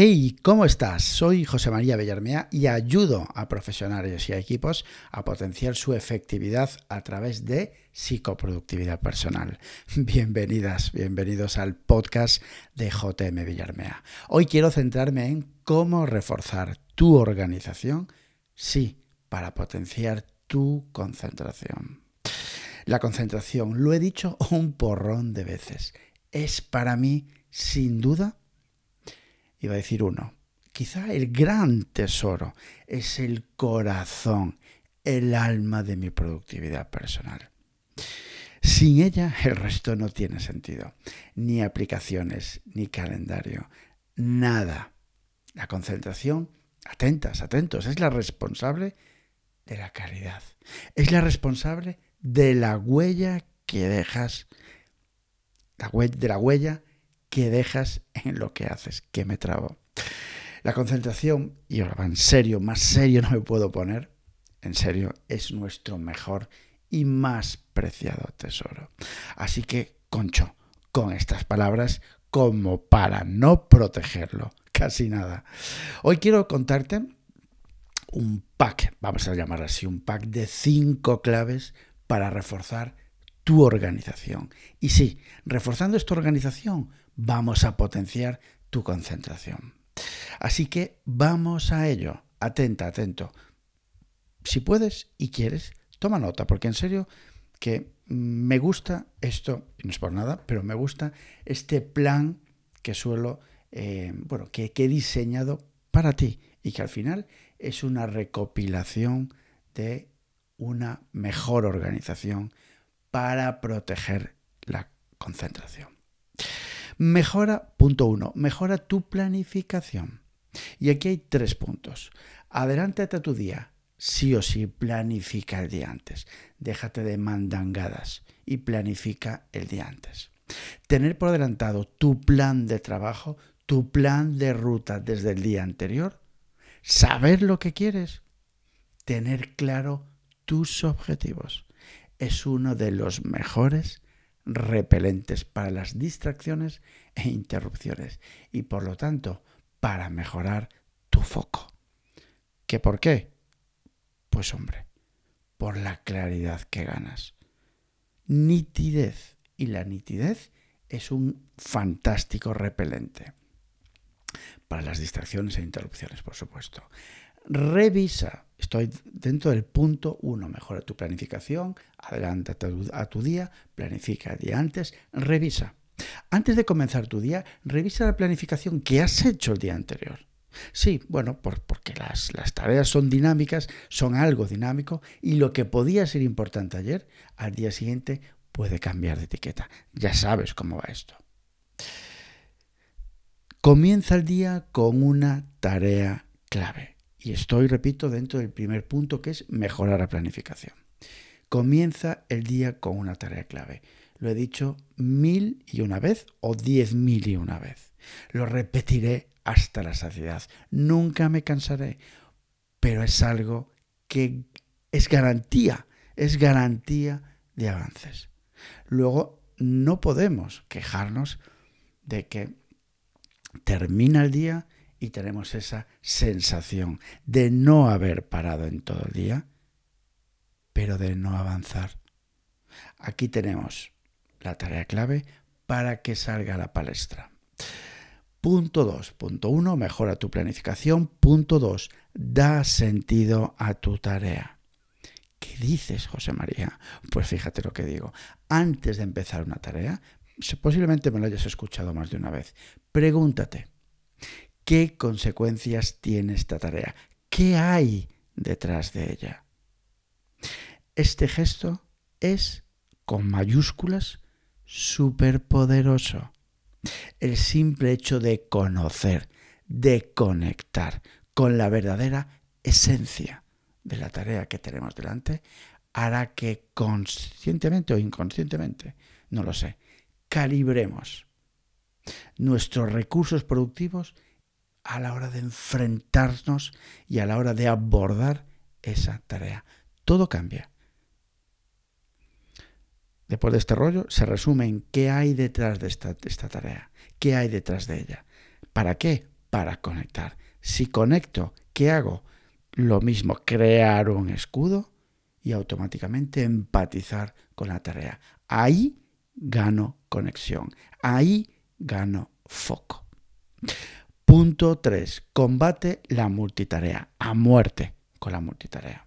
Hey, ¿cómo estás? Soy José María Bellarmea y ayudo a profesionales y a equipos a potenciar su efectividad a través de psicoproductividad personal. Bienvenidas, bienvenidos al podcast de JM Villarmea. Hoy quiero centrarme en cómo reforzar tu organización, sí, para potenciar tu concentración. La concentración, lo he dicho un porrón de veces, es para mí, sin duda, iba a decir uno. Quizá el gran tesoro es el corazón, el alma de mi productividad personal. Sin ella el resto no tiene sentido. Ni aplicaciones, ni calendario, nada. La concentración, atentas, atentos, es la responsable de la caridad. Es la responsable de la huella que dejas, de la huella que dejas en lo que haces, que me trabo. La concentración, y ahora en serio, más serio no me puedo poner, en serio, es nuestro mejor y más preciado tesoro. Así que, concho, con estas palabras, como para no protegerlo, casi nada. Hoy quiero contarte un pack, vamos a llamar así, un pack de cinco claves para reforzar tu organización. Y sí, reforzando esta organización vamos a potenciar tu concentración. Así que vamos a ello. Atenta, atento. Si puedes y quieres, toma nota, porque en serio que me gusta esto, no es por nada, pero me gusta este plan que suelo, eh, bueno, que he diseñado para ti y que al final es una recopilación de una mejor organización para proteger la concentración. Mejora, punto uno, mejora tu planificación. Y aquí hay tres puntos. Adelántate a tu día. Sí o sí, planifica el día antes. Déjate de mandangadas y planifica el día antes. Tener por adelantado tu plan de trabajo, tu plan de ruta desde el día anterior. Saber lo que quieres. Tener claro tus objetivos. Es uno de los mejores repelentes para las distracciones e interrupciones y por lo tanto para mejorar tu foco. ¿Qué por qué? Pues hombre, por la claridad que ganas. Nitidez. Y la nitidez es un fantástico repelente. Para las distracciones e interrupciones, por supuesto. Revisa Estoy dentro del punto uno. Mejora tu planificación, adelántate a tu día, planifica el día antes, revisa. Antes de comenzar tu día, revisa la planificación que has hecho el día anterior. Sí, bueno, porque las, las, tareas son dinámicas, son algo dinámico y lo que podía ser importante ayer, al día siguiente puede cambiar de etiqueta. Ya sabes cómo va esto. Comienza el día con una tarea clave. Y estoy, repito, dentro del primer punto que es mejorar la planificación. Comienza el día con una tarea clave. Lo he dicho mil y una vez o diez mil y una vez. Lo repetiré hasta la saciedad. Nunca me cansaré, pero es algo que es garantía, es garantía de avances. Luego, no podemos quejarnos de que termina el día y tenemos esa sensación de no haber parado en todo el día, pero de no avanzar. Aquí tenemos la tarea clave para que salga a la palestra. Punto 2. Punto 1. Mejora tu planificación. Punto 2. Da sentido a tu tarea. ¿Qué dices, José María? Pues fíjate lo que digo. Antes de empezar una tarea, posiblemente me lo hayas escuchado más de una vez, pregúntate, ¿Qué consecuencias tiene esta tarea? ¿Qué hay detrás de ella? Este gesto es, con mayúsculas, superpoderoso. El simple hecho de conocer, de conectar con la verdadera esencia de la tarea que tenemos delante, hará que conscientemente o inconscientemente, no lo sé, calibremos nuestros recursos productivos a la hora de enfrentarnos y a la hora de abordar esa tarea. Todo cambia. Después de este rollo, se resume en qué hay detrás de esta, esta tarea, qué hay detrás de ella. ¿Para qué? para conectar. Si conecto, ¿qué hago? Lo mismo, crear un escudo y automáticamente empatizar con la tarea. Ahí gano conexión. Ahí gano foco. Punto 3. Combate la multitarea. A muerte con la multitarea.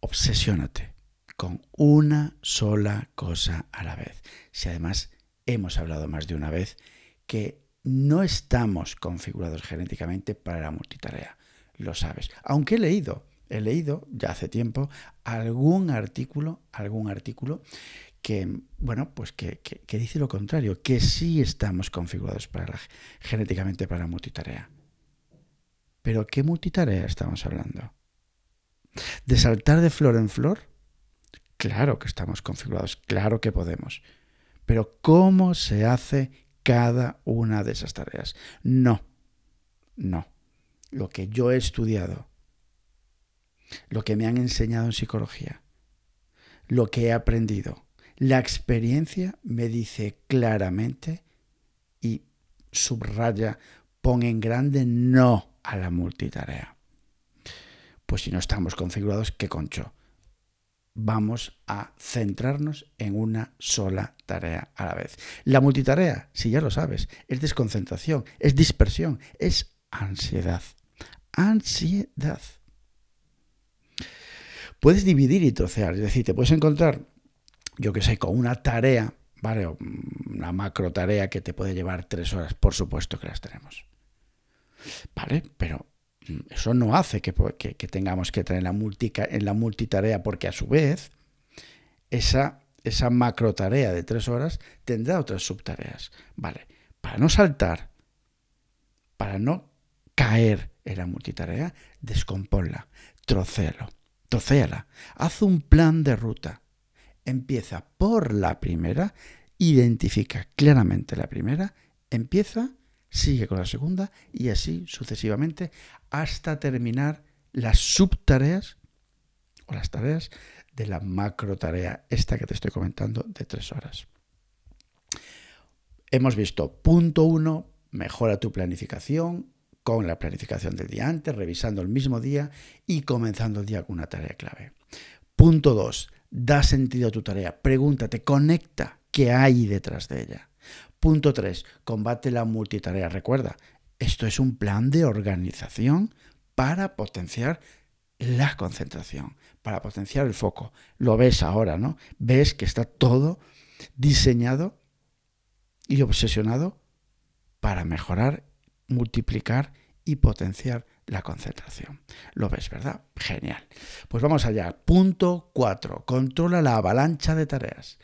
Obsesiónate con una sola cosa a la vez. Si además hemos hablado más de una vez que no estamos configurados genéticamente para la multitarea. Lo sabes. Aunque he leído, he leído ya hace tiempo algún artículo, algún artículo que, bueno, pues que, dice lo contrario, que sí estamos configurados para genéticamente para multitarea. Pero ¿qué multitarea estamos hablando? ¿De saltar de flor en flor? Claro que estamos configurados, claro que podemos. Pero ¿cómo se hace cada una de esas tareas? No, no. Lo que yo he estudiado, lo que me han enseñado en psicología, lo que he aprendido, la experiencia me dice claramente y subraya, pone en grande no a la multitarea. Pues si no estamos configurados, ¿qué concho? Vamos a centrarnos en una sola tarea a la vez. La multitarea, si ya lo sabes, es desconcentración, es dispersión, es ansiedad. Ansiedad. Puedes dividir y trocear, es decir, te puedes encontrar yo que sé, con una tarea, ¿vale? Una macro tarea que te puede llevar tres horas, por supuesto que las tenemos. ¿Vale? Pero mm, eso no hace que, tengamos que tener la en la multitarea, porque a su vez, esa, esa macro tarea de tres horas tendrá otras subtareas. ¿Vale? Para no saltar, para no caer en la multitarea, descomponla, trocéalo, trocéala, haz un plan de ruta empieza por la primera, identifica claramente la primera, empieza, sigue con la segunda y así sucesivamente hasta terminar las subtareas o las tareas de la macro tarea, esta que te estoy comentando de tres horas. Hemos visto punto uno, mejora tu planificación con la planificación del día antes, revisando el mismo día y comenzando el día con una tarea clave. Punto 2 da sentido a tu tarea. Pregúntate, conecta qué hay detrás de ella. Punto 3. Combate la multitarea. Recuerda, esto es un plan de organización para potenciar la concentración, para potenciar el foco. Lo ves ahora, ¿no? Ves que está todo diseñado y obsesionado para mejorar, multiplicar y potenciar la concentración. Lo ves, ¿verdad? Genial. Pues vamos allá. Punto 4. Controla la avalancha de tareas.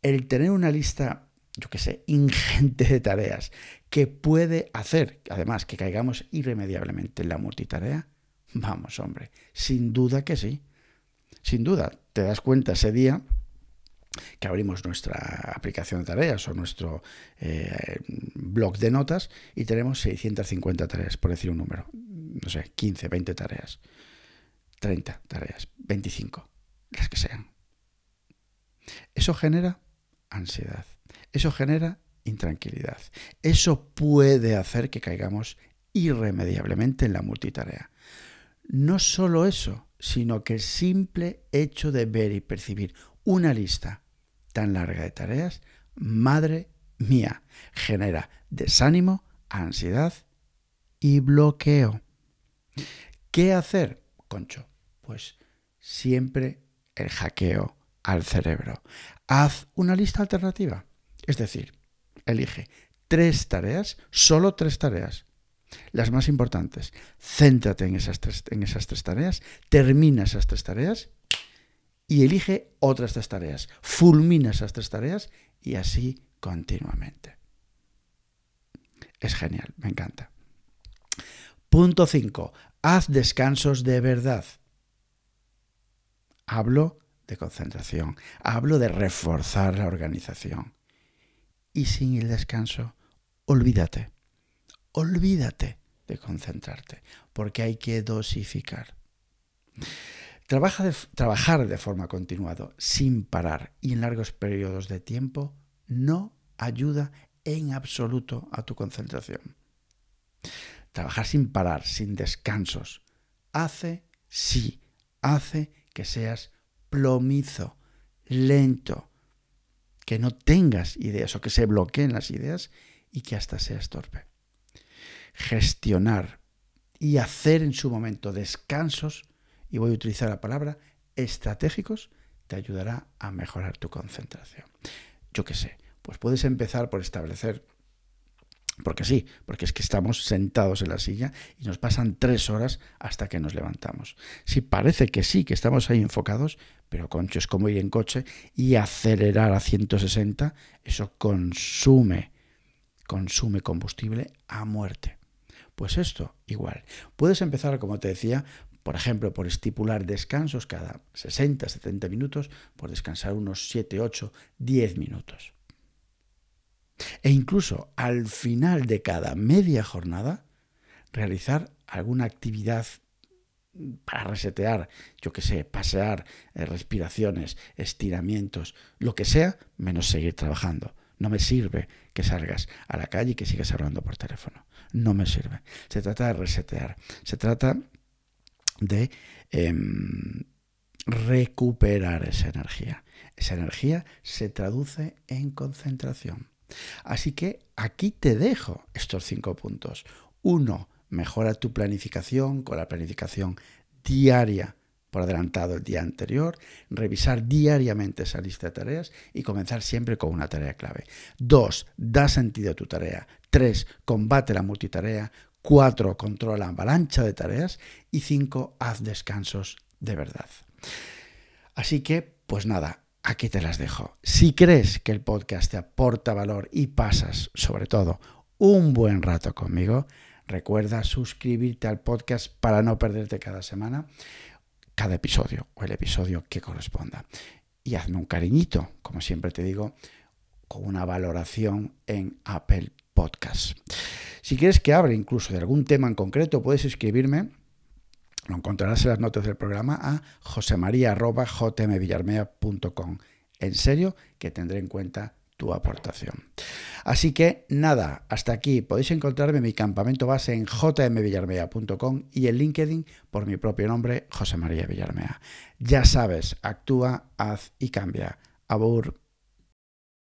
El tener una lista, yo qué sé, ingente de tareas que puede hacer, además, que caigamos irremediablemente en la multitarea. Vamos, hombre, sin duda que sí. Sin duda, te das cuenta ese día que abrimos nuestra aplicación de tareas o nuestro eh, blog de notas y tenemos 650 tareas, por decir un número no sé, 15, 20 tareas, 30 tareas, 25, las que sean. Eso genera ansiedad, eso genera intranquilidad, eso puede hacer que caigamos irremediablemente en la multitarea. No solo eso, sino que el simple hecho de ver y percibir una lista tan larga de tareas, madre mía, genera desánimo, ansiedad y bloqueo. ¿Qué hacer, Concho? Pues siempre el hackeo al cerebro. Haz una lista alternativa. Es decir, elige tres tareas, solo tres tareas, las más importantes. Céntrate en esas tres, en esas tres tareas, termina esas tres tareas y elige otras tres tareas. Fulmina esas tres tareas y así continuamente. Es genial, me encanta. Punto 5. Haz descansos de verdad. Hablo de concentración, hablo de reforzar la organización. Y sin el descanso, olvídate, olvídate de concentrarte, porque hay que dosificar. Trabajar de forma continuada, sin parar y en largos periodos de tiempo, no ayuda en absoluto a tu concentración. Trabajar sin parar, sin descansos, hace, sí, hace que seas plomizo, lento, que no tengas ideas o que se bloqueen las ideas y que hasta seas torpe. Gestionar y hacer en su momento descansos, y voy a utilizar la palabra estratégicos, te ayudará a mejorar tu concentración. Yo qué sé, pues puedes empezar por establecer porque sí, porque es que estamos sentados en la silla y nos pasan tres horas hasta que nos levantamos. Si parece que sí, que estamos ahí enfocados, pero concho es como ir en coche y acelerar a 160, eso consume, consume combustible a muerte. Pues esto igual. Puedes empezar, como te decía, por ejemplo, por estipular descansos cada 60, 70 minutos, por descansar unos 7, 8, 10 minutos. E incluso al final de cada media jornada, realizar alguna actividad para resetear, yo que sé, pasear, eh, respiraciones, estiramientos, lo que sea, menos seguir trabajando. No me sirve que salgas a la calle y que sigas hablando por teléfono. No me sirve. Se trata de resetear. Se trata de em, recuperar esa energía. Esa energía se traduce en concentración. Así que aquí te dejo estos cinco puntos. Uno, mejora tu planificación con la planificación diaria por adelantado el día anterior, revisar diariamente esa lista de tareas y comenzar siempre con una tarea clave. Dos, da sentido a tu tarea. Tres, combate la multitarea. Cuatro, controla la avalancha de tareas. Y cinco, haz descansos de verdad. Así que, pues nada, aquí te las dejo. Si crees que el podcast te aporta valor y pasas, sobre todo, un buen rato conmigo, recuerda suscribirte al podcast para no perderte cada semana cada episodio o el episodio que corresponda. Y hazme un cariñito, como siempre te digo, con una valoración en Apple Podcast. Si quieres que hable incluso de algún tema en concreto, puedes escribirme lo encontrarás en las notas del programa a josemaria.jmvillarmea.com. En serio que tendré en cuenta tu aportación. Así que nada, hasta aquí. Podéis encontrarme en mi campamento base en jmvillarmea.com y en LinkedIn por mi propio nombre, José María Villarmea. Ya sabes, actúa, haz y cambia. Abur.